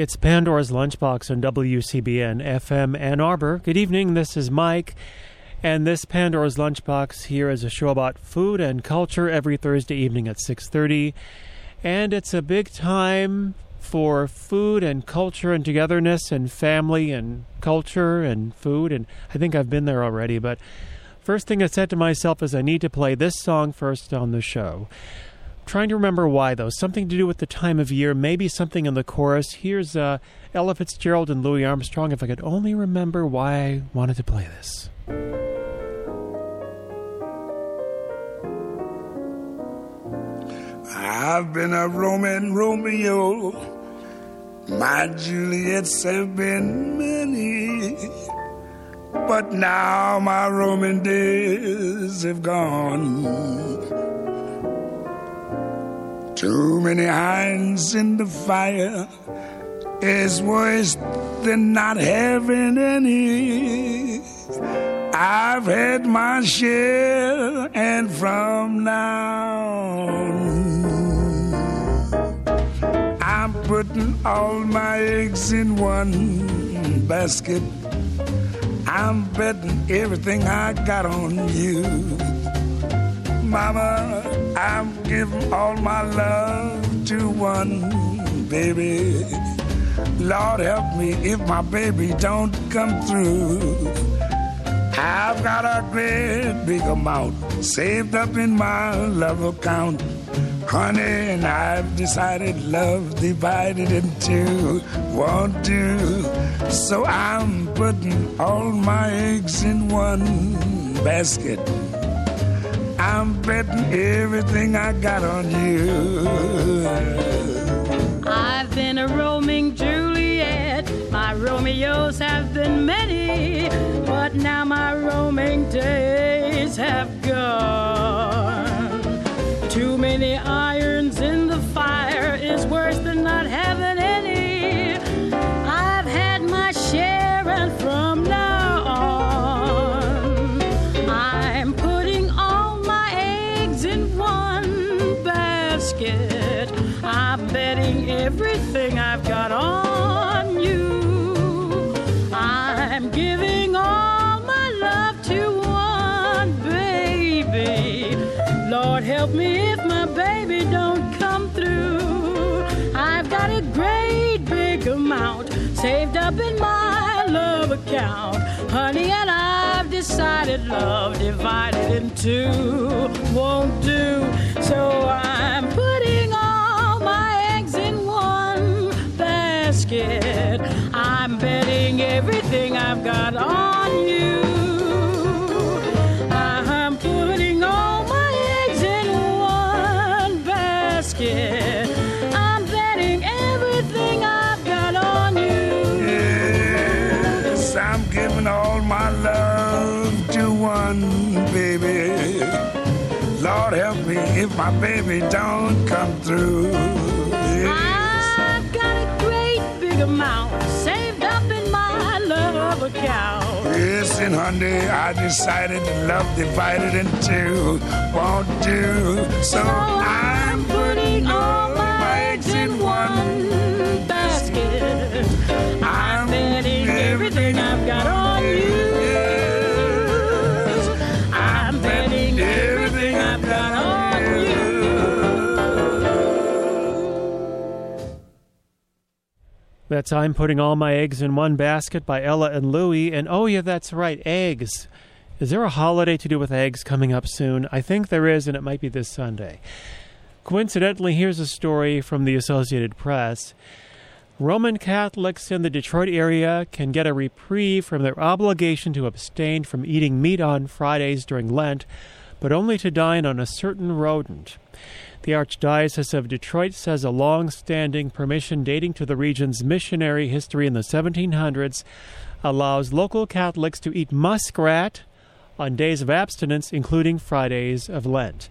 It's Pandora's Lunchbox on WCBN FM Ann Arbor. Good evening. This is Mike, and this Pandora's Lunchbox here is a show about food and culture every Thursday evening at 6:30, and it's a big time for food and culture and togetherness and family and culture and food. And I think I've been there already, but first thing I said to myself is I need to play this song first on the show trying to remember why, though. Something to do with the time of year, maybe something in the chorus. Here's uh, Ella Fitzgerald and Louis Armstrong. If I could only remember why I wanted to play this. I've been a Roman Romeo. My Juliets have been many. But now my Roman days have gone. Too many irons in the fire is worse than not having any. I've had my share, and from now on, I'm putting all my eggs in one basket. I'm betting everything I got on you. Mama, I'm giving all my love to one baby. Lord help me if my baby don't come through. I've got a great big amount saved up in my love account. Honey, and I've decided love divided in two won't do. So I'm putting all my eggs in one basket. I'm betting everything I got on you. I've been a roaming Juliet. My Romeos have been many, but now my roaming days have gone. Account, honey, and I've decided love divided in two won't do. So I'm putting all my eggs in one basket. I'm betting everything I've got on you. Love to one baby. Lord help me if my baby don't come through. Yes. I've got a great big amount saved up in my love account. Yes, and honey, I decided that love divided in two won't do. So I'm putting all my eggs in one basket. I'm betting everything I've got on That's I'm Putting All My Eggs in One Basket by Ella and Louie. And oh, yeah, that's right, eggs. Is there a holiday to do with eggs coming up soon? I think there is, and it might be this Sunday. Coincidentally, here's a story from the Associated Press. Roman Catholics in the Detroit area can get a reprieve from their obligation to abstain from eating meat on Fridays during Lent but only to dine on a certain rodent. The Archdiocese of Detroit says a long standing permission dating to the region's missionary history in the 1700s allows local Catholics to eat muskrat on days of abstinence, including Fridays of Lent.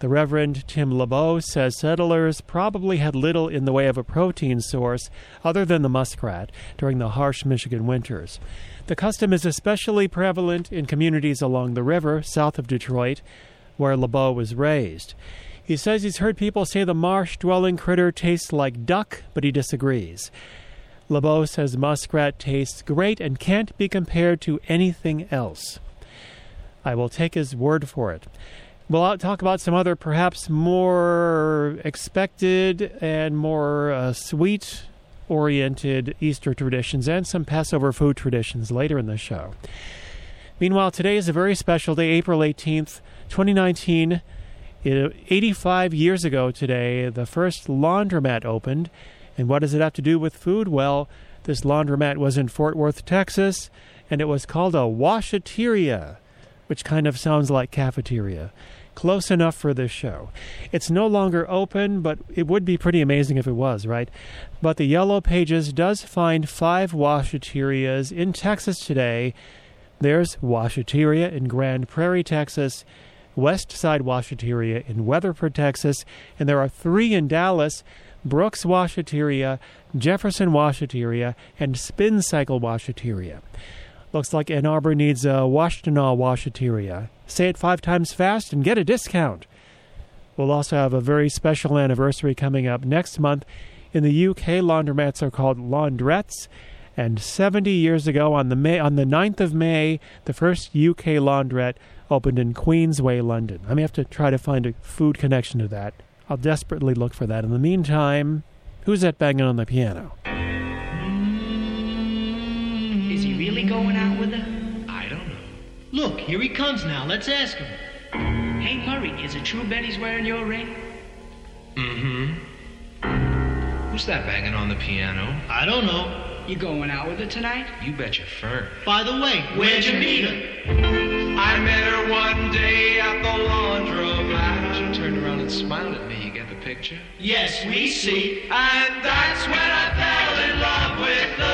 The Reverend Tim LeBeau says settlers probably had little in the way of a protein source other than the muskrat during the harsh Michigan winters. The custom is especially prevalent in communities along the river south of Detroit, where LeBeau was raised. He says he's heard people say the marsh dwelling critter tastes like duck, but he disagrees. LeBeau says muskrat tastes great and can't be compared to anything else. I will take his word for it. We'll talk about some other, perhaps more expected and more uh, sweet oriented Easter traditions and some Passover food traditions later in the show. Meanwhile, today is a very special day, April 18th, 2019. 85 years ago today, the first laundromat opened. And what does it have to do with food? Well, this laundromat was in Fort Worth, Texas, and it was called a washateria, which kind of sounds like cafeteria close enough for this show. It's no longer open, but it would be pretty amazing if it was, right? But the Yellow Pages does find five washaterias in Texas today. There's Washateria in Grand Prairie, Texas, West Side Washateria in Weatherford, Texas, and there are three in Dallas Brooks Washateria, Jefferson Washateria, and Spin Cycle Washateria. Looks like Ann Arbor needs a Washtenaw Washateria. Say it five times fast and get a discount. We'll also have a very special anniversary coming up next month. In the UK, laundromats are called laundrettes. And 70 years ago, on the May, on the 9th of May, the first UK laundrette opened in Queensway, London. I may have to try to find a food connection to that. I'll desperately look for that. In the meantime, who's that banging on the piano? Look, here he comes now. Let's ask him. Hey, Murray, is it true Betty's wearing your ring? Mm-hmm. Who's that banging on the piano? I don't know. You going out with her tonight? You bet your fur. By the way, where'd you meet her? I met her one day at the laundromat. She turned around and smiled at me. You get the picture? Yes, we see. And that's when I fell in love with the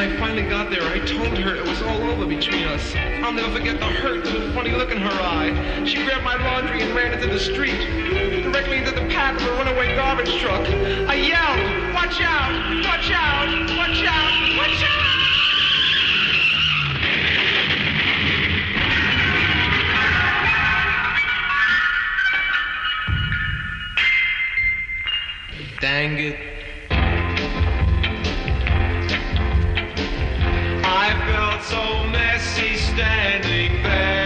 I finally got there, I told her it was all over between us. I'll never forget the hurt and the funny look in her eye. She grabbed my laundry and ran into the street, directly into the path of a runaway garbage truck. I yelled, watch out, watch out, watch out, watch out! Dang it. So messy standing there.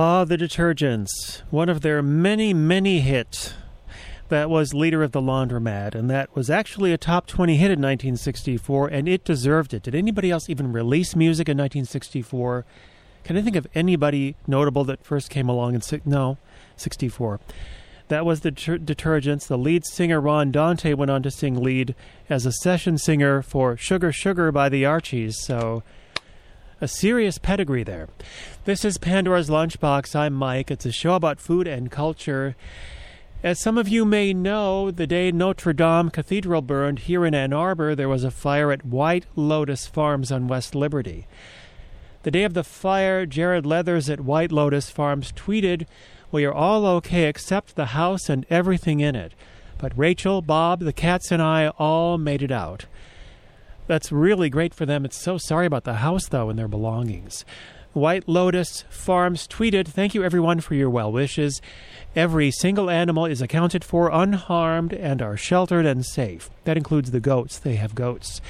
Ah, the Detergents, one of their many, many hits. That was Leader of the Laundromat, and that was actually a top 20 hit in 1964, and it deserved it. Did anybody else even release music in 1964? Can I think of anybody notable that first came along in no, 64? That was the Deter- Detergents. The lead singer Ron Dante went on to sing lead as a session singer for Sugar Sugar by the Archies. So a serious pedigree there. This is Pandora's Lunchbox. I'm Mike. It's a show about food and culture. As some of you may know, the day Notre Dame Cathedral burned here in Ann Arbor, there was a fire at White Lotus Farms on West Liberty. The day of the fire, Jared Leathers at White Lotus Farms tweeted, We are all okay except the house and everything in it. But Rachel, Bob, the cats, and I all made it out. That's really great for them. It's so sorry about the house, though, and their belongings. White Lotus Farms tweeted, Thank you, everyone, for your well wishes. Every single animal is accounted for unharmed and are sheltered and safe. That includes the goats. They have goats.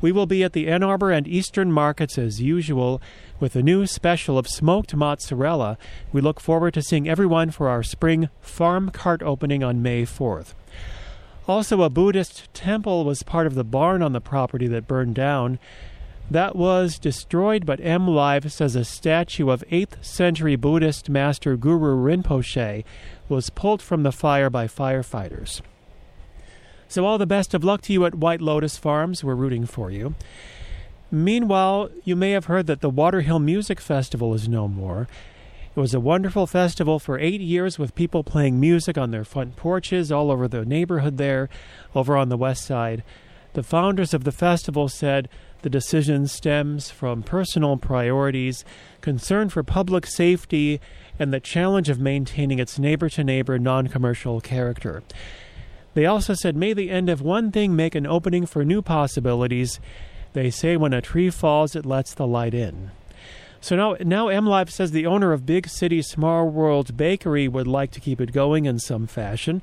We will be at the Ann Arbor and Eastern markets as usual with a new special of smoked mozzarella. We look forward to seeing everyone for our spring farm cart opening on May 4th. Also, a Buddhist temple was part of the barn on the property that burned down. That was destroyed, but M Live says a statue of 8th century Buddhist master Guru Rinpoche was pulled from the fire by firefighters. So, all the best of luck to you at White Lotus Farms. We're rooting for you. Meanwhile, you may have heard that the Waterhill Music Festival is no more. It was a wonderful festival for eight years with people playing music on their front porches all over the neighborhood there, over on the west side. The founders of the festival said the decision stems from personal priorities, concern for public safety, and the challenge of maintaining its neighbor to neighbor non commercial character. They also said, May the end of one thing make an opening for new possibilities. They say when a tree falls, it lets the light in. So now, now MLive says the owner of Big City Small World Bakery would like to keep it going in some fashion.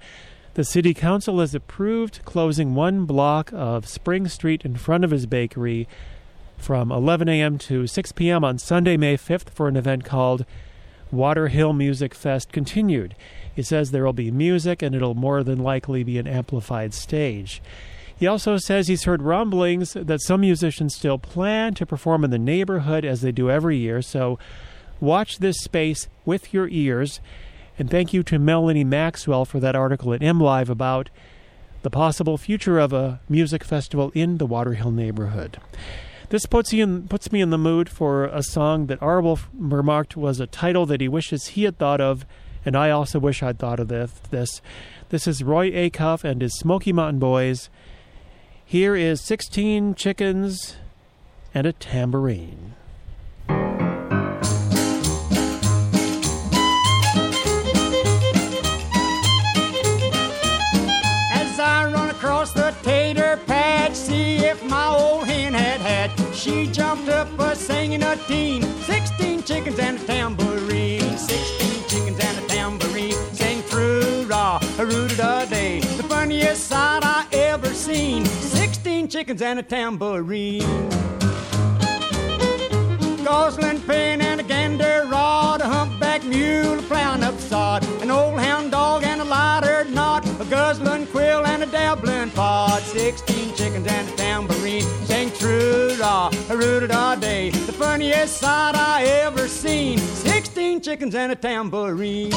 The city council has approved closing one block of Spring Street in front of his bakery from 11 a.m. to 6 p.m. on Sunday, May 5th, for an event called Water Hill Music Fest Continued. He says there will be music and it'll more than likely be an amplified stage. He also says he's heard rumblings that some musicians still plan to perform in the neighborhood as they do every year, so watch this space with your ears. And thank you to Melanie Maxwell for that article at MLive about the possible future of a music festival in the Waterhill neighborhood. This puts, in, puts me in the mood for a song that Arwulf remarked was a title that he wishes he had thought of, and I also wish I'd thought of this. This, this is Roy Acuff and his Smoky Mountain Boys. Here is 16 chickens and a tambourine. As I run across the tater patch, see if my old hen had had. She jumped up a singing a teen, 16 chickens and a tambourine, 16 chickens and a tambourine, sing through raw, a a day, the funniest sight I ever seen, 16 chickens and a tambourine. Gosling pin and a gander rod, a humpback mule plowing up sod, an old hound dog and a lighter knot, a guzzling quill and a dabbling pod, sixteen chickens and a tambourine, sing true raw, a rooted day, the funniest sight I ever seen, sixteen chickens and a tambourine.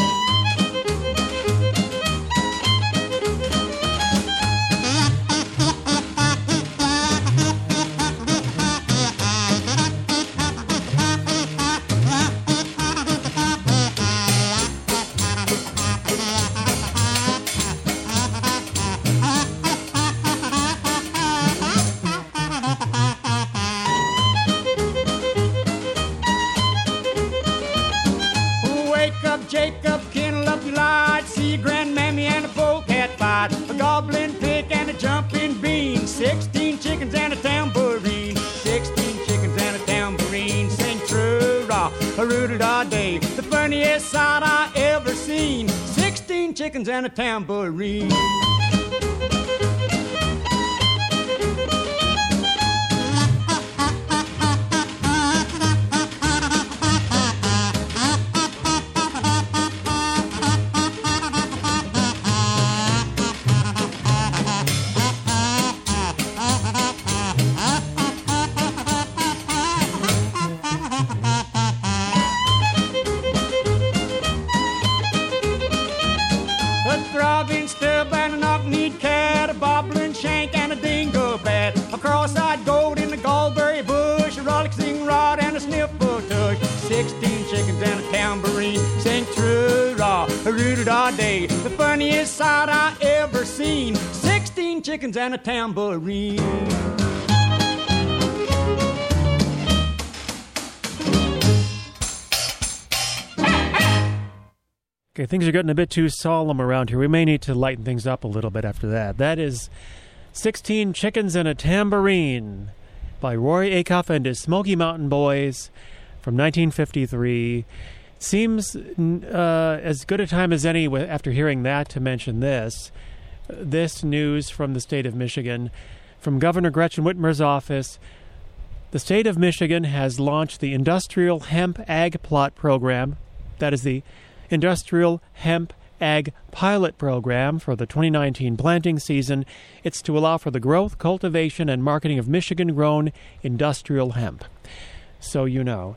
Raw, a day. The funniest sight I ever seen. Sixteen chickens and a tambourine. Funniest sight I ever seen. Sixteen chickens and a tambourine. Okay, things are getting a bit too solemn around here. We may need to lighten things up a little bit after that. That is 16 Chickens and a Tambourine by Roy Acuff and his Smoky Mountain Boys from 1953. Seems uh, as good a time as any after hearing that to mention this. This news from the state of Michigan, from Governor Gretchen Whitmer's office. The state of Michigan has launched the Industrial Hemp Ag Plot Program. That is the Industrial Hemp Ag Pilot Program for the 2019 planting season. It's to allow for the growth, cultivation, and marketing of Michigan grown industrial hemp. So you know.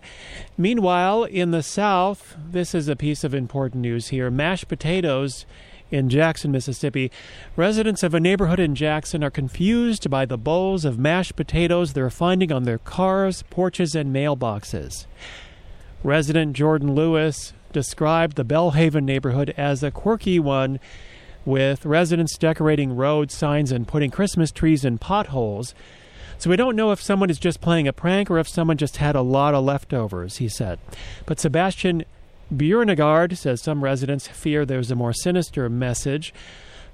Meanwhile, in the South, this is a piece of important news here mashed potatoes in Jackson, Mississippi. Residents of a neighborhood in Jackson are confused by the bowls of mashed potatoes they're finding on their cars, porches, and mailboxes. Resident Jordan Lewis described the Belhaven neighborhood as a quirky one, with residents decorating road signs and putting Christmas trees in potholes. So we don't know if someone is just playing a prank or if someone just had a lot of leftovers, he said. But Sebastian Bjornegard says some residents fear there's a more sinister message.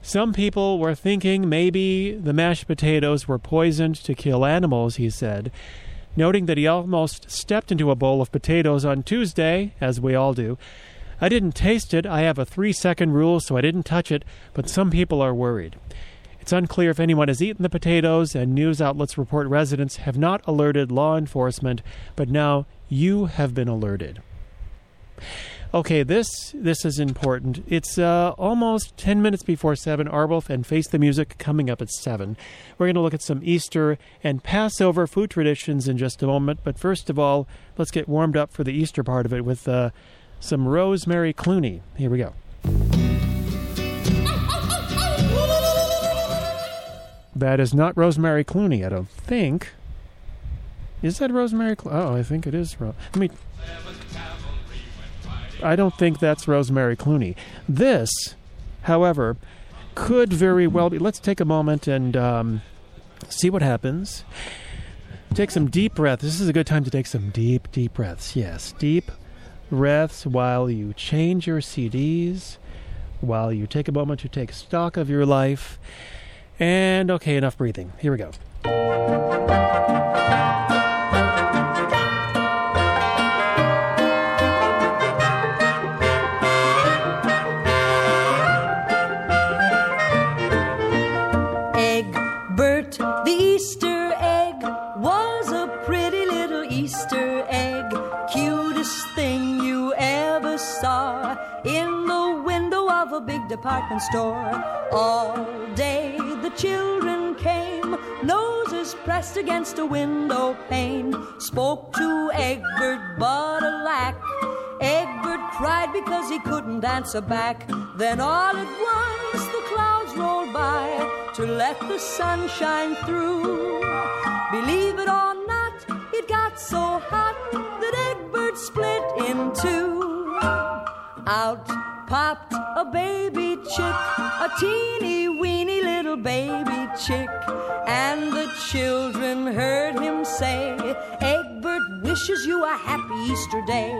Some people were thinking maybe the mashed potatoes were poisoned to kill animals, he said noting that he almost stepped into a bowl of potatoes on Tuesday, as we all do. I didn't taste it. I have a three second rule, so I didn't touch it, but some people are worried. It's unclear if anyone has eaten the potatoes, and news outlets report residents have not alerted law enforcement, but now you have been alerted. Okay, this this is important. It's uh, almost ten minutes before seven. Arwulf and Face the Music coming up at seven. We're going to look at some Easter and Passover food traditions in just a moment. But first of all, let's get warmed up for the Easter part of it with uh, some Rosemary Clooney. Here we go. That is not Rosemary Clooney, I don't think. Is that Rosemary? Clo- oh, I think it is. Ro- Let me. I don't think that's Rosemary Clooney. This, however, could very well be. Let's take a moment and um, see what happens. Take some deep breaths. This is a good time to take some deep, deep breaths. Yes, deep breaths while you change your CDs, while you take a moment to take stock of your life. And okay, enough breathing. Here we go. A big department store. All day the children came, noses pressed against a window pane. Spoke to Egbert, but alack. Egbert cried because he couldn't answer back. Then all at once the clouds rolled by to let the sun shine through. Believe it or not, it got so hot that Egbert split in two. Out popped a baby chick, a teeny weeny little baby chick. And the children heard him say, Egbert wishes you a happy Easter day.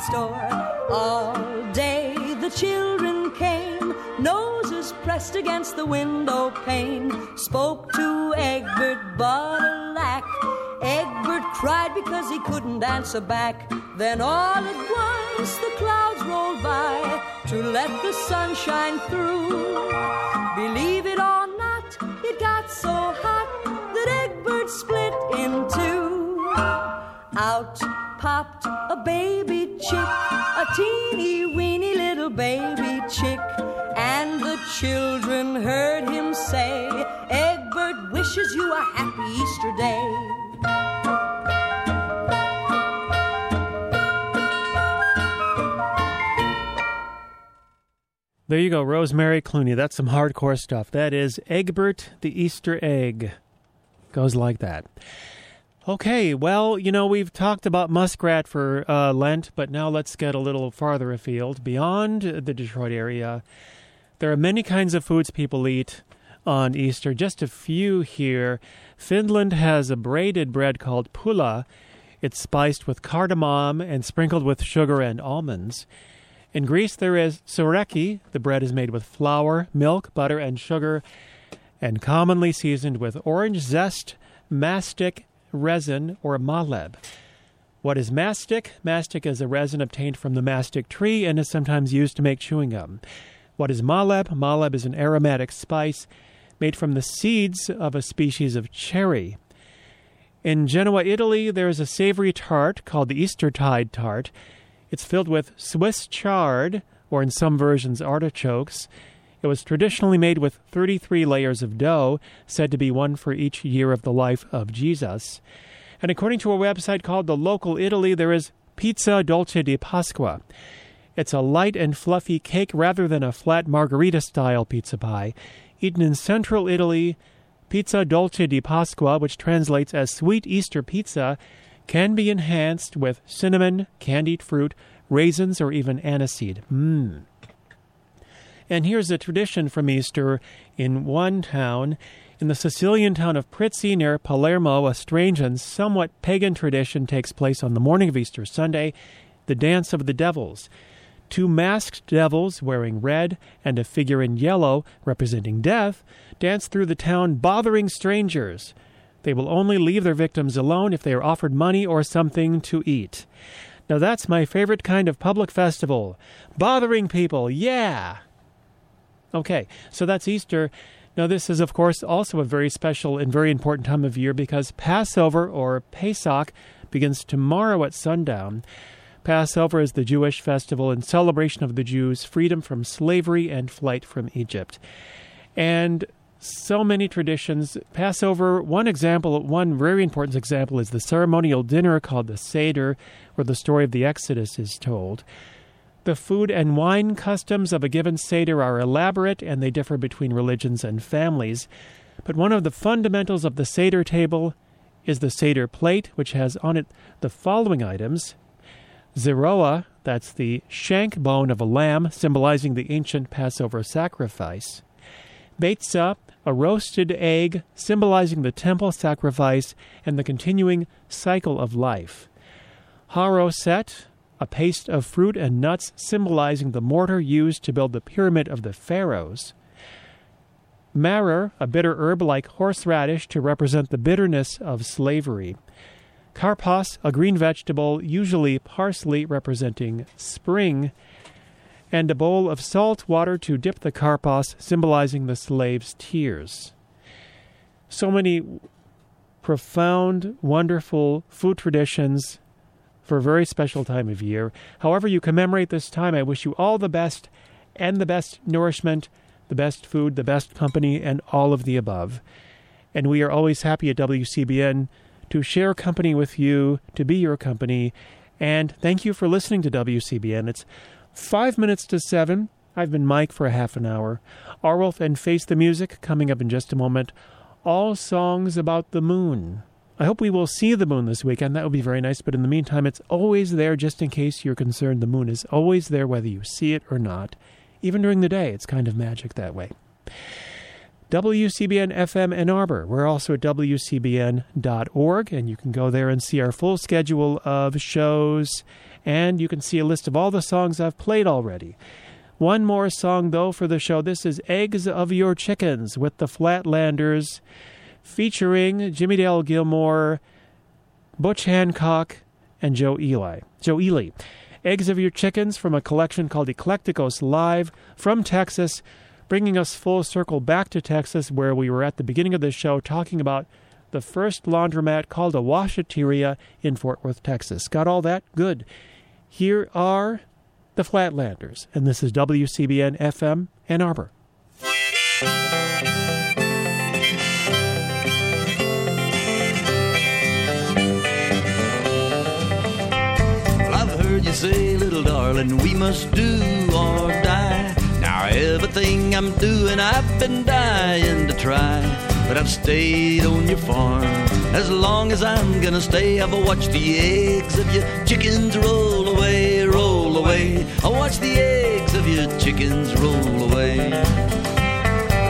Store. All day the children came, noses pressed against the window pane. Spoke to Egbert, but alack, Egbert cried because he couldn't answer back. Then all at once the clouds rolled by to let the sun shine through. Believe it or not, it got so hot that Egbert split in two. Out popped a baby a teeny weeny little baby chick. And the children heard him say, Egbert wishes you a happy Easter day. There you go, Rosemary Clooney. That's some hardcore stuff. That is Egbert the Easter Egg. Goes like that. Okay, well, you know, we've talked about muskrat for uh, Lent, but now let's get a little farther afield, beyond the Detroit area. There are many kinds of foods people eat on Easter. Just a few here. Finland has a braided bread called pulla. It's spiced with cardamom and sprinkled with sugar and almonds. In Greece, there is tsoureki. The bread is made with flour, milk, butter, and sugar, and commonly seasoned with orange zest, mastic, resin, or maleb. What is mastic? Mastic is a resin obtained from the mastic tree and is sometimes used to make chewing gum. What is maleb? Maleb is an aromatic spice made from the seeds of a species of cherry. In Genoa, Italy, there is a savory tart called the Eastertide tart. It's filled with Swiss chard, or in some versions, artichokes. It was traditionally made with 33 layers of dough, said to be one for each year of the life of Jesus. And according to a website called The Local Italy, there is Pizza Dolce di Pasqua. It's a light and fluffy cake rather than a flat margherita style pizza pie. Eaten in central Italy, Pizza Dolce di Pasqua, which translates as sweet Easter pizza, can be enhanced with cinnamon, candied fruit, raisins, or even aniseed. Mmm. And here's a tradition from Easter in one town. In the Sicilian town of Prizzi near Palermo, a strange and somewhat pagan tradition takes place on the morning of Easter Sunday the Dance of the Devils. Two masked devils wearing red and a figure in yellow representing death dance through the town bothering strangers. They will only leave their victims alone if they are offered money or something to eat. Now that's my favorite kind of public festival. Bothering people, yeah! Okay, so that's Easter. Now, this is, of course, also a very special and very important time of year because Passover or Pesach begins tomorrow at sundown. Passover is the Jewish festival in celebration of the Jews' freedom from slavery and flight from Egypt. And so many traditions. Passover, one example, one very important example is the ceremonial dinner called the Seder, where the story of the Exodus is told. The food and wine customs of a given Seder are elaborate and they differ between religions and families. But one of the fundamentals of the Seder table is the Seder plate, which has on it the following items Zeroa, that's the shank bone of a lamb, symbolizing the ancient Passover sacrifice. Beitza, a roasted egg, symbolizing the temple sacrifice and the continuing cycle of life. Haroset, a paste of fruit and nuts symbolizing the mortar used to build the pyramid of the pharaohs. Maror, a bitter herb like horseradish to represent the bitterness of slavery. Karpas, a green vegetable, usually parsley representing spring. And a bowl of salt water to dip the karpas, symbolizing the slave's tears. So many profound, wonderful food traditions for a very special time of year. However, you commemorate this time, I wish you all the best and the best nourishment, the best food, the best company, and all of the above. And we are always happy at WCBN to share company with you, to be your company. And thank you for listening to WCBN. It's five minutes to seven. I've been Mike for a half an hour. Arwulf and Face the Music coming up in just a moment. All songs about the moon. I hope we will see the moon this weekend. That would be very nice. But in the meantime, it's always there just in case you're concerned. The moon is always there whether you see it or not. Even during the day, it's kind of magic that way. WCBN FM Ann Arbor. We're also at WCBN.org, and you can go there and see our full schedule of shows and you can see a list of all the songs I've played already. One more song, though, for the show. This is Eggs of Your Chickens with the Flatlanders, featuring Jimmie Dale Gilmore, Butch Hancock, and Joe Ely. Joe Ely. Eggs of Your Chickens from a collection called Eclecticos Live from Texas, bringing us full circle back to Texas, where we were at the beginning of the show talking about the first laundromat called a washateria in Fort Worth, Texas. Got all that? Good. Here are the Flatlanders, and this is WCBN FM Ann Arbor. You say, little darling, we must do or die. Now, everything I'm doing, I've been dying to try. But I've stayed on your farm as long as I'm gonna stay. I've watched the eggs of your chickens roll away, roll away. I watch the eggs of your chickens roll away.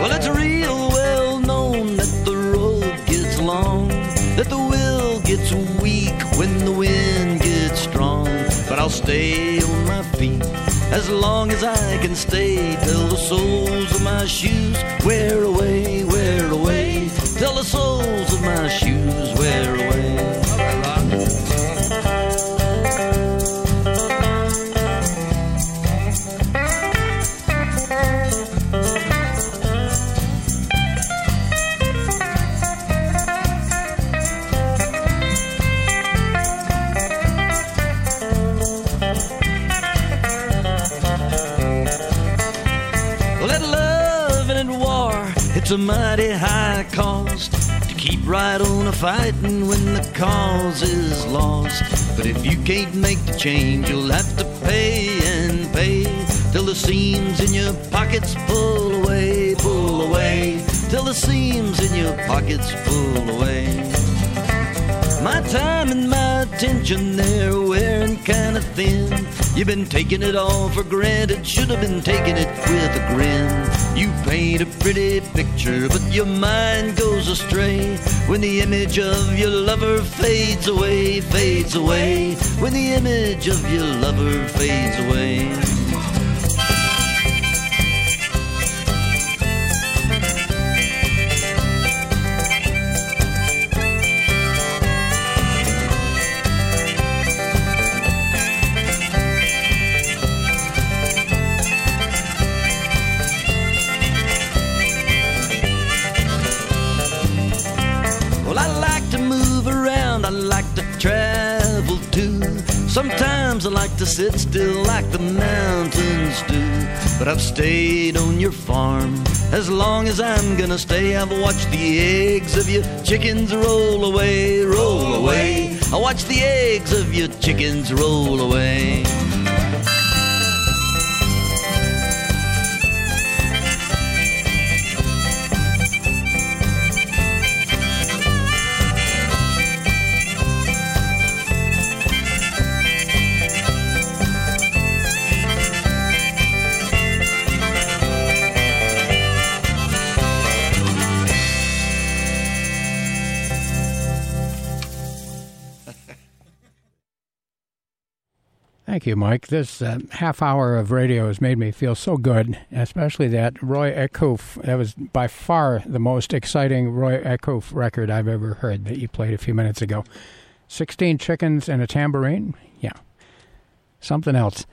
Well, it's real well known that the road gets long, that the will gets weak when the wind gets strong. But I'll stay on my feet as long as I can stay till the soles of my shoes wear away, wear away, till the soles of my shoes wear away. It's a mighty high cost to keep right on a fighting when the cause is lost. But if you can't make the change, you'll have to pay and pay till the seams in your pockets pull away, pull away, till the seams in your pockets pull away. My time and my attention, they're wearing kind of thin. You've been taking it all for granted, should have been taking it with a grin. You paint a pretty picture, but your mind goes astray when the image of your lover fades away, fades away. When the image of your lover fades away. Like to sit still like the mountains do. But I've stayed on your farm as long as I'm gonna stay. I've watched the eggs of your chickens roll away, roll away. I watch the eggs of your chickens roll away. Thank you, Mike. This uh, half hour of radio has made me feel so good, especially that Roy Acuff. That was by far the most exciting Roy Acuff record I've ever heard that you played a few minutes ago. 16 chickens and a tambourine? Yeah. Something else.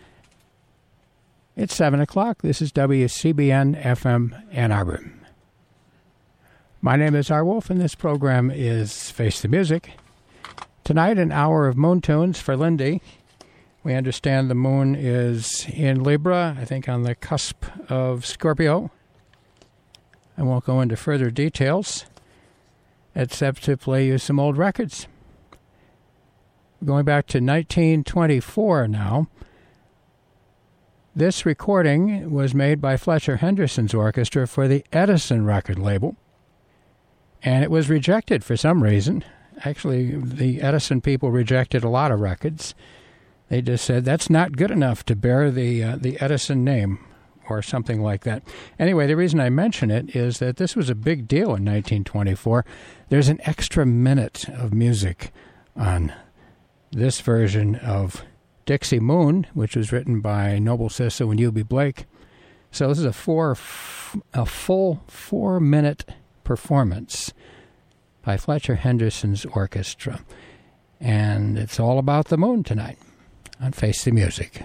It's 7 o'clock. This is WCBN FM Ann Arbor. My name is R. Wolf, and this program is Face the Music. Tonight, an hour of moon tunes for Lindy. We understand the moon is in Libra, I think on the cusp of Scorpio. I won't go into further details, except to play you some old records. Going back to 1924 now. This recording was made by Fletcher Henderson's orchestra for the Edison record label, and it was rejected for some reason. Actually, the Edison people rejected a lot of records. They just said that's not good enough to bear the uh, the Edison name or something like that. Anyway, the reason I mention it is that this was a big deal in 1924. There's an extra minute of music on this version of Dixie Moon, which was written by Noble Sissle and Eubie Blake. So this is a four, a full four minute performance by Fletcher Henderson's orchestra. And it's all about the moon tonight on Face the Music.